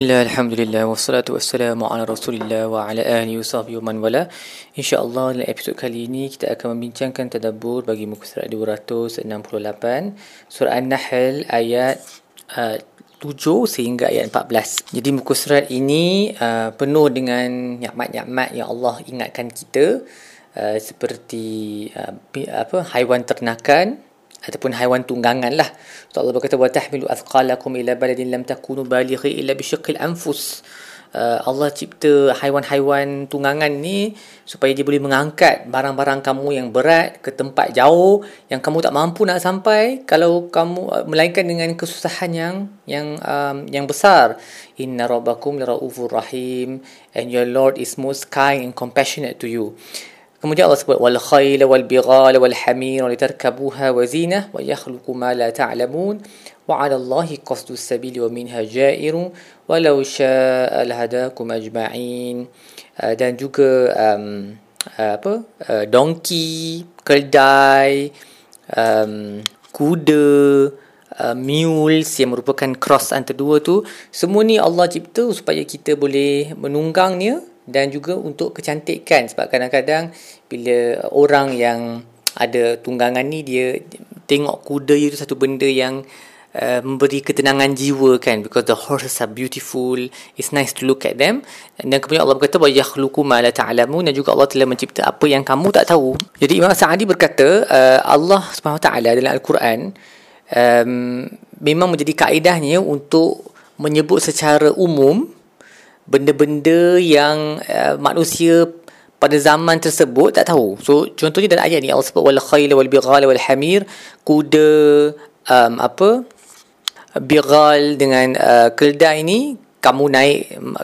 Bismillah, Alhamdulillah, wassalatu wassalamu ala rasulillah wa ala ahli wa sahbihi wa man wala. InsyaAllah dalam episod kali ini kita akan membincangkan tadabur bagi muka surat 268 Surah An-Nahl ayat uh, 7 sehingga ayat 14 Jadi muka surat ini uh, penuh dengan nyakmat-nyakmat yang Allah ingatkan kita uh, Seperti uh, apa haiwan ternakan ataupun haiwan tunggangan lah. So Allah berkata wa tahmilu athqalakum ila baladin lam takunu balighi illa bi syiqqil anfus. Uh, Allah cipta haiwan-haiwan tunggangan ni supaya dia boleh mengangkat barang-barang kamu yang berat ke tempat jauh yang kamu tak mampu nak sampai kalau kamu uh, melainkan dengan kesusahan yang yang um, yang besar inna rabbakum laraufur rahim and your lord is most kind and compassionate to you Kemudian Allah sebut wal khayla wal bighala wal hamira litarkabuha wa zinah wa yakhluqu ma la ta'lamun wa 'ala Allahi qasdu sabili wa minha ja'iru walau syaa lahadakum ajma'in. Uh, dan juga um, uh, apa uh, donkey keldai um, kuda uh, mules yang merupakan cross antara dua tu semua ni Allah cipta supaya kita boleh menunggangnya dan juga untuk kecantikan. Sebab kadang-kadang bila orang yang ada tunggangan ni dia tengok kuda itu satu benda yang uh, memberi ketenangan jiwa kan. Because the horses are beautiful it's nice to look at them. Dan kemudian Allah berkata wa yakhluqu ma la ta'lamun. Dan juga Allah telah mencipta apa yang kamu tak tahu. Jadi Imam Sa'adi berkata uh, Allah Subhanahu Wa Taala dalam al-Quran um, memang menjadi kaedahnya untuk menyebut secara umum benda-benda yang uh, manusia pada zaman tersebut tak tahu. So contohnya dalam ayat ni Allah sebut wal khayla wal bighala wal hamir kuda um, apa bighal dengan uh, keldai ini kamu naik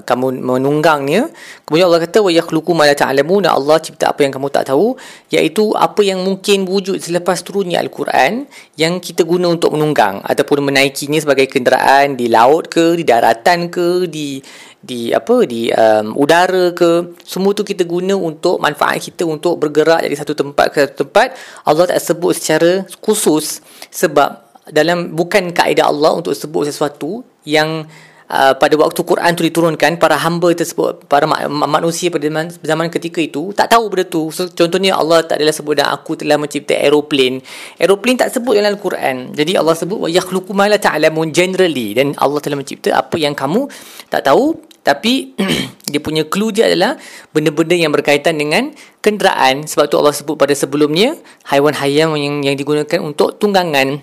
kamu menunggangnya kemudian Allah kata wa yakhluqu ma la ta'lamun Allah cipta apa yang kamu tak tahu iaitu apa yang mungkin wujud selepas turunnya al-Quran yang kita guna untuk menunggang ataupun menaikinya sebagai kenderaan di laut ke di daratan ke di di apa di um, udara ke. Semua tu kita guna untuk manfaat kita untuk bergerak dari satu tempat ke satu tempat. Allah tak sebut secara khusus sebab dalam bukan kaedah Allah untuk sebut sesuatu yang Uh, pada waktu Quran tu diturunkan para hamba tersebut para manusia pada zaman, zaman ketika itu tak tahu benda tu. So, contohnya Allah tak adalah sebut dan aku telah mencipta aeroplane. Aeroplane tak sebut dalam Al-Quran jadi Allah sebut wa yakhluqu ma la ta'lamun generally. Dan Allah telah mencipta apa yang kamu tak tahu. Tapi dia punya clue dia adalah benda-benda yang berkaitan dengan kenderaan. Sebab tu Allah sebut pada sebelumnya haiwan-haiwan yang yang digunakan untuk tunggangan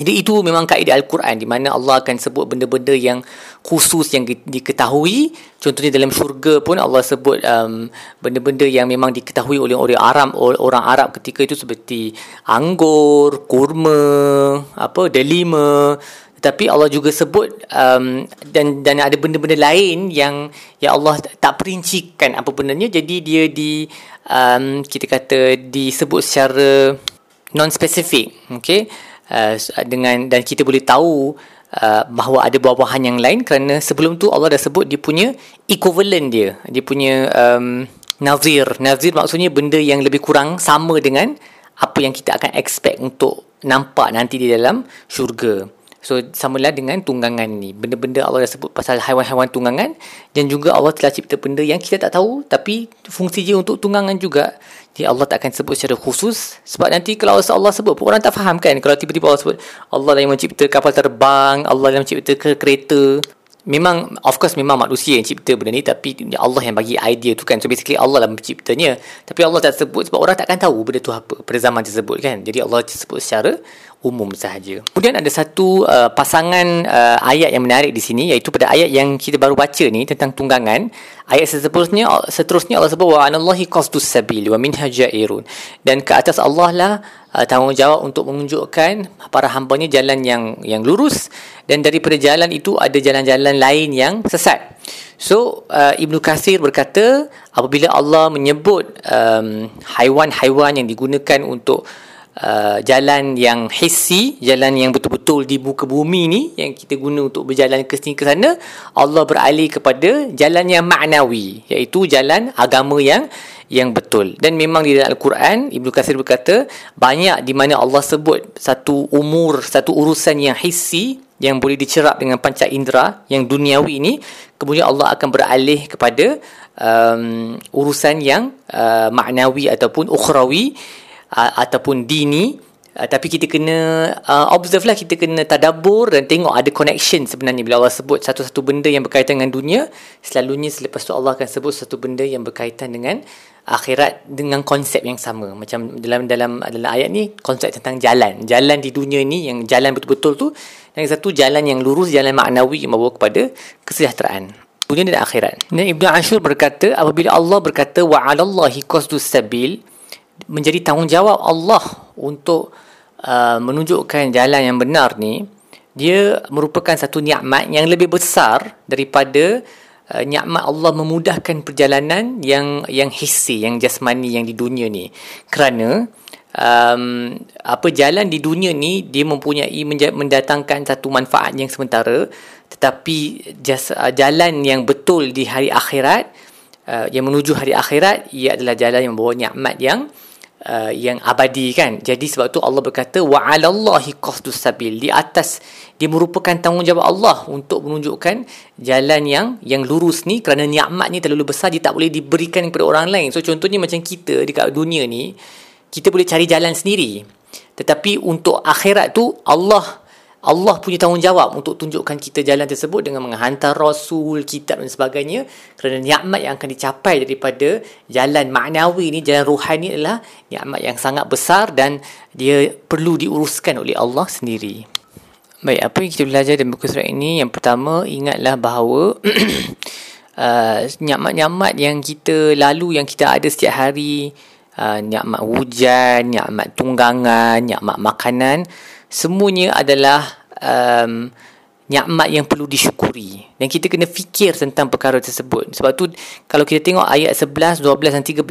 jadi itu memang kaedah Al-Quran di mana Allah akan sebut benda-benda yang khusus yang diketahui. Contohnya dalam syurga pun Allah sebut um, benda-benda yang memang diketahui oleh orang Arab orang Arab ketika itu seperti anggur, kurma, apa delima. Tetapi Allah juga sebut um, dan dan ada benda-benda lain yang ya Allah tak perincikan apa bendanya. Jadi dia di um, kita kata disebut secara non spesifik. Okay uh, dengan dan kita boleh tahu uh, bahawa ada buah-buahan yang lain kerana sebelum tu Allah dah sebut dia punya equivalent dia. Dia punya um, nazir. Nazir maksudnya benda yang lebih kurang sama dengan apa yang kita akan expect untuk nampak nanti di dalam syurga so samalah dengan tunggangan ni. Benda-benda Allah dah sebut pasal haiwan-haiwan tunggangan. Dan juga Allah telah cipta benda yang kita tak tahu. Tapi fungsi dia untuk tunggangan juga. Jadi Allah tak akan sebut secara khusus. Sebab nanti kalau Allah sebut pun orang tak faham kan? Kalau tiba-tiba Allah sebut Allah yang mencipta kapal terbang Allah yang mencipta kereta. Memang of course memang manusia yang cipta benda ni. Tapi Allah yang bagi idea tu kan? So basically Allah lah menciptanya. Tapi Allah tak sebut sebab orang takkan tahu benda tu apa pada zaman tersebut kan? Jadi Allah sebut secara umum sahaja. Kemudian ada satu uh, pasangan uh, ayat yang menarik di sini iaitu pada ayat yang kita baru baca ni tentang tunggangan. Ayat seterusnya seterusnya Allah sebut wa anallahi qasdus sabil wa minha jairun. Dan ke atas Allah lah uh, tanggungjawab untuk menunjukkan para hamba-Nya jalan yang yang lurus dan daripada jalan itu ada jalan-jalan lain yang sesat. So uh, Ibnu Katsir berkata apabila Allah menyebut um, haiwan-haiwan yang digunakan untuk uh, jalan yang hissi, jalan yang betul-betul di muka bumi ni yang kita guna untuk berjalan ke sini ke sana, Allah beralih kepada jalan yang maknawi, iaitu jalan agama yang yang betul. Dan memang di dalam Al-Quran, Ibnu Katsir berkata, banyak di mana Allah sebut satu umur, satu urusan yang hissi, yang boleh dicerap dengan panca indera yang duniawi ini kemudian Allah akan beralih kepada um, urusan yang uh, maknawi ataupun ukhrawi uh, ataupun dini Uh, tapi kita kena uh, observe lah kita kena tadabur dan tengok ada connection sebenarnya. Bila Allah sebut satu-satu benda yang berkaitan dengan dunia selalunya selepas tu Allah akan sebut satu benda yang berkaitan dengan akhirat dengan konsep yang sama. Macam dalam dalam dalam ayat ni konsep tentang jalan. Jalan di dunia ni yang jalan betul-betul tu yang satu jalan yang lurus jalan maknawi yang membawa kepada kesejahteraan. Dunia dan akhirat. Dan Ibnu Ashur berkata apabila Allah berkata wa 'alallahi qasdus sabil menjadi tanggungjawab Allah untuk uh, menunjukkan jalan yang benar ni dia merupakan satu nikmat yang lebih besar daripada uh, nikmat Allah memudahkan perjalanan yang yang hissi yang jasmani yang di dunia ni. Kerana um, apa jalan di dunia ni dia mempunyai mendatangkan satu manfaat yang sementara tetapi jas, uh, jalan yang betul di hari akhirat uh, yang menuju hari akhirat ia adalah jalan yang membawa nikmat yang uh, yang abadi kan. Jadi sebab tu Allah berkata wa 'alallahi qasdus sabil. Di atas dia merupakan tanggungjawab Allah untuk menunjukkan jalan yang yang lurus ni kerana nikmat ni terlalu besar dia tak boleh diberikan kepada orang lain. So contohnya macam kita dekat dunia ni kita boleh cari jalan sendiri. Tetapi untuk akhirat tu Allah Allah punya tanggungjawab untuk tunjukkan kita jalan tersebut dengan menghantar rasul, kitab dan sebagainya kerana nikmat yang akan dicapai daripada jalan maknawi ni, jalan rohani adalah nikmat yang sangat besar dan dia perlu diuruskan oleh Allah sendiri. Baik, apa yang kita belajar dalam buku surat ini? Yang pertama, ingatlah bahawa uh, nikmat-nikmat yang kita lalu, yang kita ada setiap hari, uh, nikmat hujan, nikmat tunggangan, nikmat makanan, semuanya adalah um, nikmat yang perlu disyukuri. Dan kita kena fikir tentang perkara tersebut. Sebab tu kalau kita tengok ayat 11 12 dan 13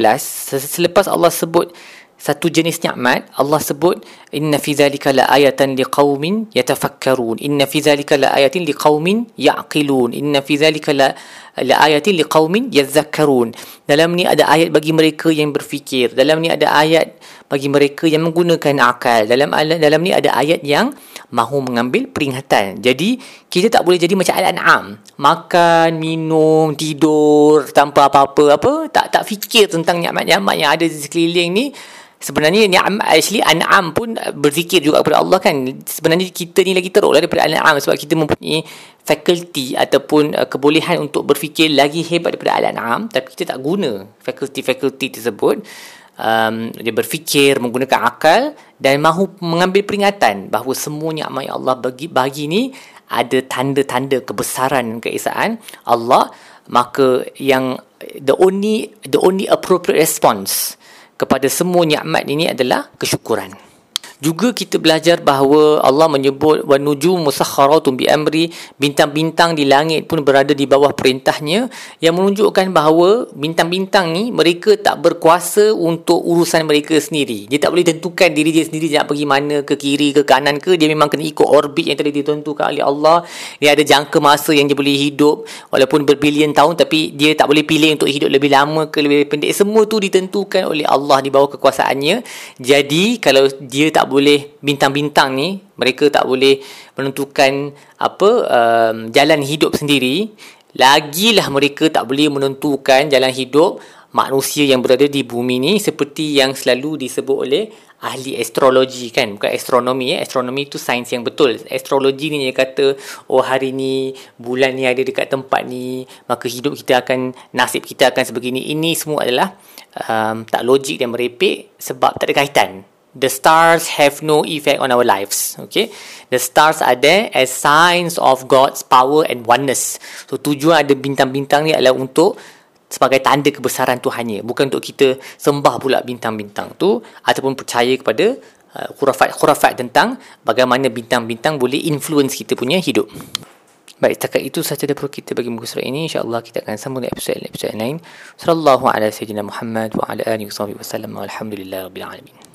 selepas Allah sebut satu jenis nikmat Allah sebut inna fi zalika la ayatan liqaumin yatafakkarun. Inna fi zalika la ayatin liqaumin yaqilun. Inna fi zalika la la ayatin liqaumin yadhakkarun dalam ni ada ayat bagi mereka yang berfikir. Dalam ni ada ayat bagi mereka yang menggunakan akal. Dalam dalam ni ada ayat yang mahu mengambil peringatan. Jadi kita tak boleh jadi macam al-an'am. Makan minum tidur tanpa apa-apa apa tak tak fikir tentang nikmat-nikmat yang ada di sekeliling ni. Sebenarnya ni'am actually an'am pun berzikir juga kepada Allah kan. Sebenarnya kita ni lagi teruk lah daripada an'am sebab kita mempunyai faculty ataupun uh, kebolehan untuk berfikir lagi hebat daripada al-an'am. Tapi kita tak guna faculty-faculty tersebut um, dia berfikir menggunakan akal dan mahu mengambil peringatan bahawa semua nikmat yang Allah bagi bagi ni ada tanda-tanda kebesaran dan keesaan Allah maka yang the only the only appropriate response kepada semua nikmat ini adalah kesyukuran. Juga kita belajar bahawa Allah menyebut wa nujum musakharatun bi amri bintang-bintang di langit pun berada di bawah perintahnya yang menunjukkan bahawa bintang-bintang ni mereka tak berkuasa untuk urusan mereka sendiri. Dia tak boleh tentukan diri dia sendiri nak pergi mana ke kiri ke kanan ke dia memang kena ikut orbit yang telah ditentukan oleh Allah. Dia ada jangka masa yang dia boleh hidup walaupun berbilion tahun tapi dia tak boleh pilih untuk hidup lebih lama ke lebih pendek. Semua tu ditentukan oleh Allah di bawah kekuasaannya. Jadi kalau dia tak boleh bintang-bintang ni mereka tak boleh menentukan apa um, jalan hidup sendiri. Lagilah mereka tak boleh menentukan jalan hidup manusia yang berada di bumi ni seperti yang selalu disebut oleh ahli astrologi kan? Bukan astronomi eh? Astronomi tu sains yang betul. Astrologi ni dia kata oh hari ni bulan ni ada dekat tempat ni maka hidup kita akan nasib kita akan sebegini. Ini semua adalah um, tak logik dan merepek sebab tak ada kaitan the stars have no effect on our lives. Okay, the stars are there as signs of God's power and oneness. So tujuan ada bintang-bintang ni adalah untuk sebagai tanda kebesaran Tuhannya, bukan untuk kita sembah pula bintang-bintang tu ataupun percaya kepada uh, khurafat-khurafat tentang bagaimana bintang-bintang boleh influence kita punya hidup. Baik, setakat itu sahaja daripada kita bagi muka surat ini. InsyaAllah kita akan sambung di episod lain. Sallallahu ala sayyidina Muhammad wa ala alihi wa sallam. Alhamdulillah Rabbil Alamin.